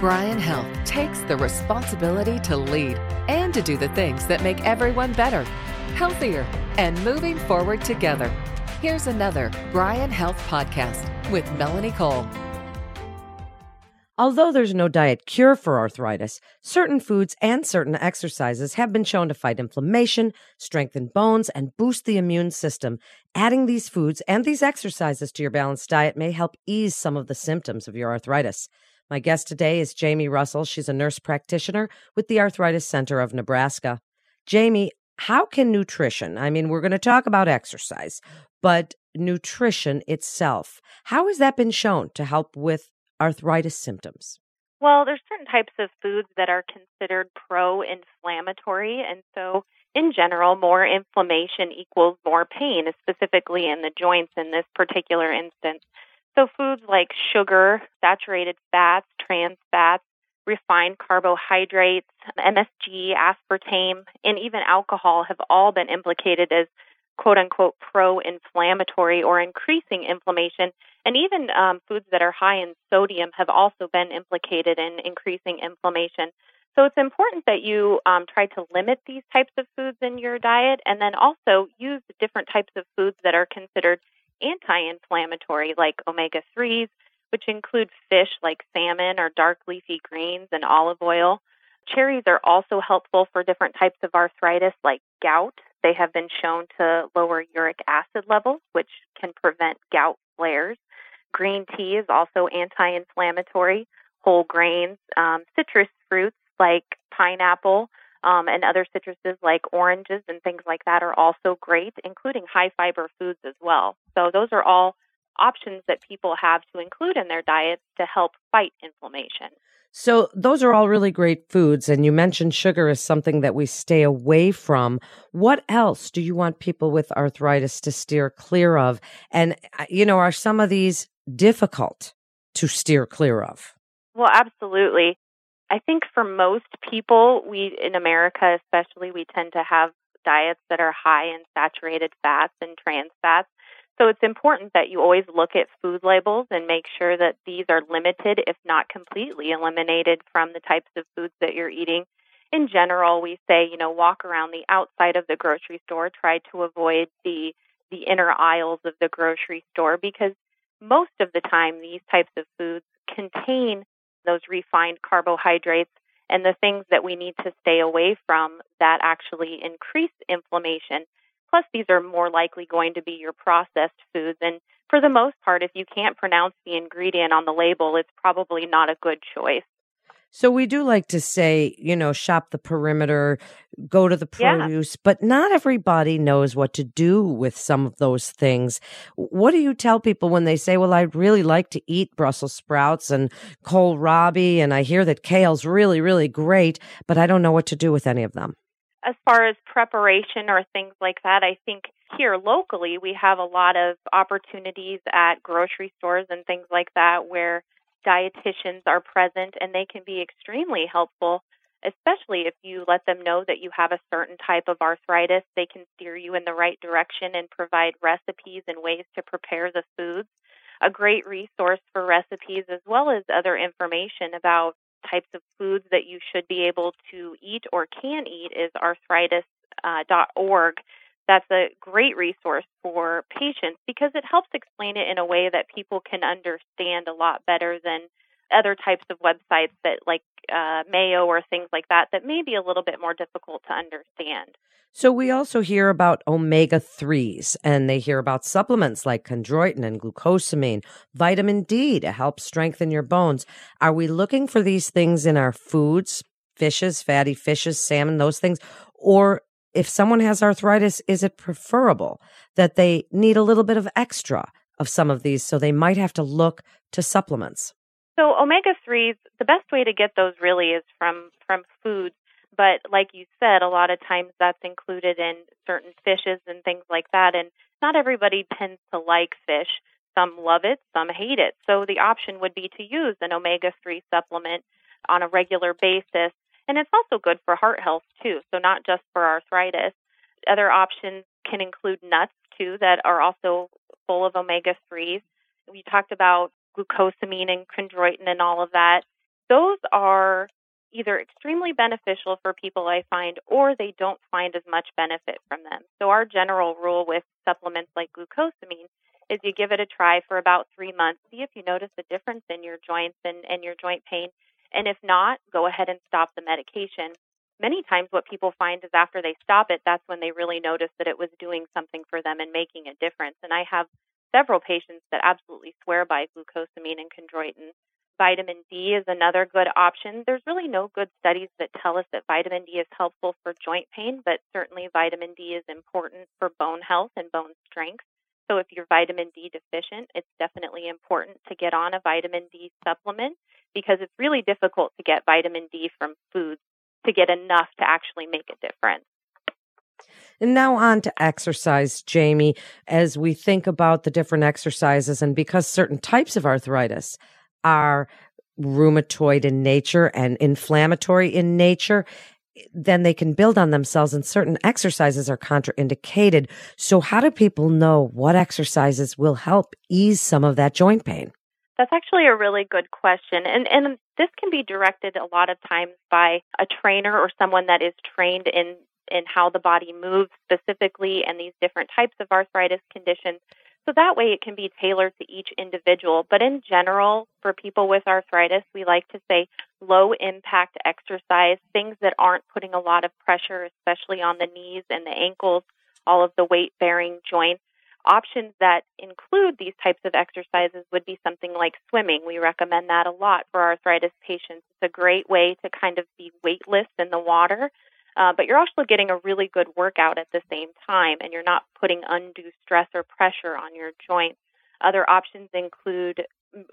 Bryan Health takes the responsibility to lead and to do the things that make everyone better, healthier, and moving forward together. Here's another Bryan Health podcast with Melanie Cole. Although there's no diet cure for arthritis, certain foods and certain exercises have been shown to fight inflammation, strengthen bones, and boost the immune system. Adding these foods and these exercises to your balanced diet may help ease some of the symptoms of your arthritis. My guest today is Jamie Russell. She's a nurse practitioner with the Arthritis Center of Nebraska. Jamie, how can nutrition, I mean, we're going to talk about exercise, but nutrition itself, how has that been shown to help with arthritis symptoms? Well, there's certain types of foods that are considered pro inflammatory. And so, in general, more inflammation equals more pain, specifically in the joints in this particular instance. So, foods like sugar, saturated fats, trans fats, refined carbohydrates, MSG, aspartame, and even alcohol have all been implicated as quote unquote pro inflammatory or increasing inflammation. And even um, foods that are high in sodium have also been implicated in increasing inflammation. So it's important that you um, try to limit these types of foods in your diet and then also use different types of foods that are considered anti inflammatory, like omega 3s, which include fish like salmon or dark leafy greens and olive oil. Cherries are also helpful for different types of arthritis like gout. They have been shown to lower uric acid levels, which can prevent gout flares. Green tea is also anti inflammatory. Whole grains, um, citrus fruits like pineapple um, and other citruses like oranges and things like that are also great, including high fiber foods as well. So, those are all options that people have to include in their diets to help fight inflammation. So, those are all really great foods. And you mentioned sugar is something that we stay away from. What else do you want people with arthritis to steer clear of? And, uh, you know, are some of these difficult to steer clear of? Well, absolutely. I think for most people, we in America especially, we tend to have diets that are high in saturated fats and trans fats. So it's important that you always look at food labels and make sure that these are limited, if not completely eliminated, from the types of foods that you're eating. In general, we say, you know, walk around the outside of the grocery store, try to avoid the the inner aisles of the grocery store because most of the time these types of foods contain those refined carbohydrates and the things that we need to stay away from that actually increase inflammation Plus, these are more likely going to be your processed foods. And for the most part, if you can't pronounce the ingredient on the label, it's probably not a good choice. So we do like to say, you know, shop the perimeter, go to the produce, yeah. but not everybody knows what to do with some of those things. What do you tell people when they say, well, I'd really like to eat Brussels sprouts and kohlrabi, and I hear that kale's really, really great, but I don't know what to do with any of them? as far as preparation or things like that, I think here locally we have a lot of opportunities at grocery stores and things like that where dietitians are present and they can be extremely helpful, especially if you let them know that you have a certain type of arthritis. They can steer you in the right direction and provide recipes and ways to prepare the foods. A great resource for recipes as well as other information about types of foods that you should be able to eat or can eat is arthritis.org. Uh, That's a great resource for patients because it helps explain it in a way that people can understand a lot better than other types of websites that like uh, Mayo or things like that that may be a little bit more difficult to understand. So we also hear about omega 3s and they hear about supplements like chondroitin and glucosamine, vitamin D to help strengthen your bones. Are we looking for these things in our foods, fishes, fatty fishes, salmon, those things? Or if someone has arthritis, is it preferable that they need a little bit of extra of some of these so they might have to look to supplements? So omega 3s, the best way to get those really is from from foods but like you said, a lot of times that's included in certain fishes and things like that. And not everybody tends to like fish. Some love it, some hate it. So the option would be to use an omega 3 supplement on a regular basis. And it's also good for heart health too, so not just for arthritis. Other options can include nuts too that are also full of omega 3s. We talked about glucosamine and chondroitin and all of that those are either extremely beneficial for people I find or they don't find as much benefit from them. So our general rule with supplements like glucosamine is you give it a try for about three months, see if you notice a difference in your joints and, and your joint pain. And if not, go ahead and stop the medication. Many times, what people find is after they stop it, that's when they really notice that it was doing something for them and making a difference. And I have several patients that absolutely swear by glucosamine and chondroitin. Vitamin D is another good option. There's really no good studies that tell us that vitamin D is helpful for joint pain, but certainly vitamin D is important for bone health and bone strength. So if you're vitamin D deficient, it's definitely important to get on a vitamin D supplement because it's really difficult to get vitamin D from foods to get enough to actually make a difference. And now on to exercise, Jamie, as we think about the different exercises and because certain types of arthritis are rheumatoid in nature and inflammatory in nature, then they can build on themselves and certain exercises are contraindicated. So how do people know what exercises will help ease some of that joint pain? That's actually a really good question. And and this can be directed a lot of times by a trainer or someone that is trained in in how the body moves specifically and these different types of arthritis conditions. So that way it can be tailored to each individual. But in general, for people with arthritis, we like to say low impact exercise, things that aren't putting a lot of pressure, especially on the knees and the ankles, all of the weight bearing joints. Options that include these types of exercises would be something like swimming. We recommend that a lot for arthritis patients. It's a great way to kind of be weightless in the water uh, but you're also getting a really good workout at the same time, and you're not putting undue stress or pressure on your joints. Other options include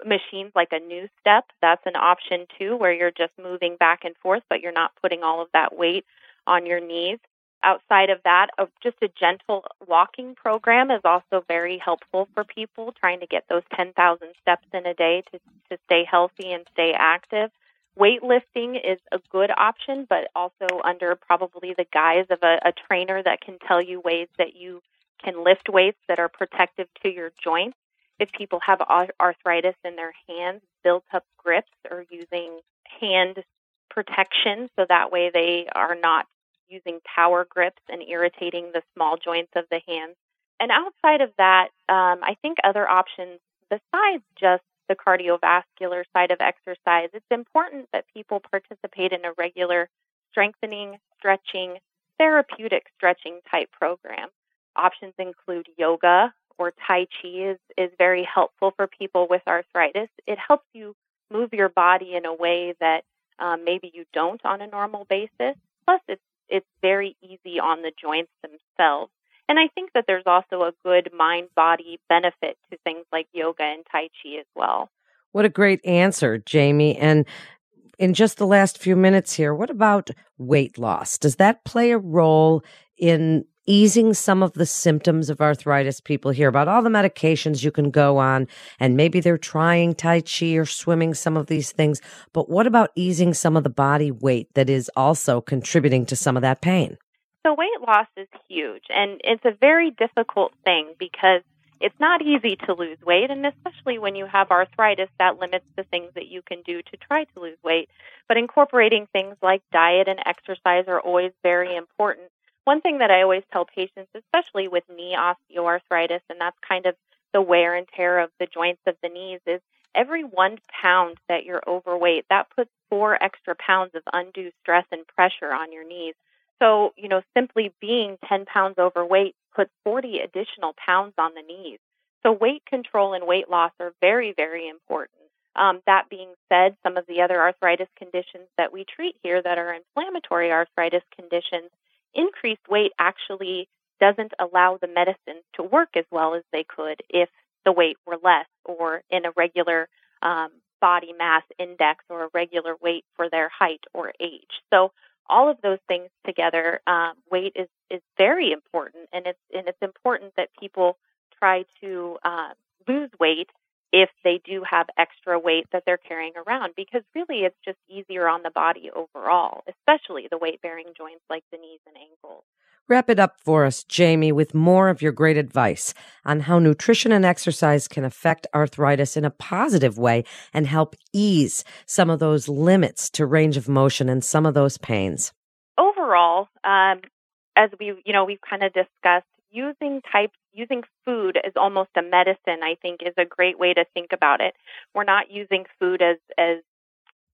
machines like a new step. That's an option too, where you're just moving back and forth, but you're not putting all of that weight on your knees. Outside of that, just a gentle walking program is also very helpful for people trying to get those 10,000 steps in a day to, to stay healthy and stay active weightlifting is a good option, but also under probably the guise of a, a trainer that can tell you ways that you can lift weights that are protective to your joints. If people have arthritis in their hands, built up grips or using hand protection so that way they are not using power grips and irritating the small joints of the hands. And outside of that, um, I think other options besides just the cardiovascular side of exercise, it's important that people participate in a regular strengthening, stretching, therapeutic stretching type program. Options include yoga or Tai Chi is, is very helpful for people with arthritis. It helps you move your body in a way that um, maybe you don't on a normal basis. Plus, it's it's very easy on the joints themselves. And I think that there's also a good mind body benefit to things like yoga and Tai Chi as well. What a great answer, Jamie. And in just the last few minutes here, what about weight loss? Does that play a role in easing some of the symptoms of arthritis people hear about all the medications you can go on and maybe they're trying tai chi or swimming some of these things but what about easing some of the body weight that is also contributing to some of that pain so weight loss is huge, and it's a very difficult thing because it's not easy to lose weight, and especially when you have arthritis, that limits the things that you can do to try to lose weight. But incorporating things like diet and exercise are always very important. One thing that I always tell patients, especially with knee osteoarthritis, and that's kind of the wear and tear of the joints of the knees, is every one pound that you're overweight, that puts four extra pounds of undue stress and pressure on your knees. So, you know, simply being 10 pounds overweight puts 40 additional pounds on the knees. So, weight control and weight loss are very, very important. Um, that being said, some of the other arthritis conditions that we treat here that are inflammatory arthritis conditions, increased weight actually doesn't allow the medicines to work as well as they could if the weight were less or in a regular um, body mass index or a regular weight for their height or age. So all of those things together, um, weight is is very important, and it's and it's important that people try to uh, lose weight if they do have extra weight that they're carrying around because really it's just easier on the body overall, especially the weight bearing joints like the knees and ankles. Wrap it up for us, Jamie, with more of your great advice on how nutrition and exercise can affect arthritis in a positive way and help ease some of those limits to range of motion and some of those pains. Overall, um, as we you know we've kind of discussed, using types using food as almost a medicine, I think, is a great way to think about it. We're not using food as as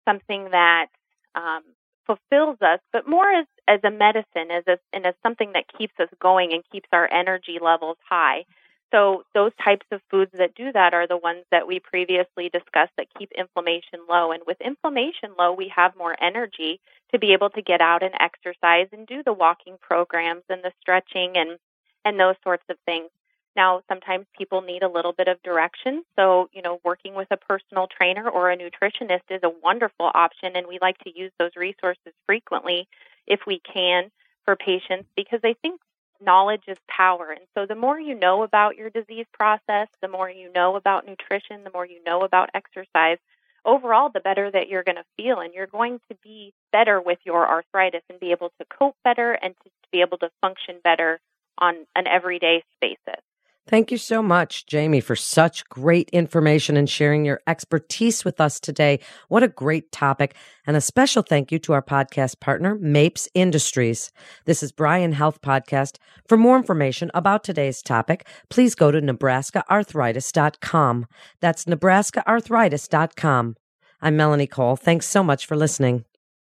something that um, fulfills us, but more as as a medicine, as a, and as something that keeps us going and keeps our energy levels high. So those types of foods that do that are the ones that we previously discussed that keep inflammation low. And with inflammation low, we have more energy to be able to get out and exercise and do the walking programs and the stretching and and those sorts of things. Now, sometimes people need a little bit of direction. So, you know, working with a personal trainer or a nutritionist is a wonderful option. And we like to use those resources frequently if we can for patients because I think knowledge is power. And so the more you know about your disease process, the more you know about nutrition, the more you know about exercise, overall, the better that you're going to feel. And you're going to be better with your arthritis and be able to cope better and to be able to function better on an everyday basis. Thank you so much, Jamie, for such great information and sharing your expertise with us today. What a great topic. And a special thank you to our podcast partner, Mapes Industries. This is Bryan Health Podcast. For more information about today's topic, please go to nebraskaarthritis.com. That's nebraskaarthritis.com. I'm Melanie Cole. Thanks so much for listening.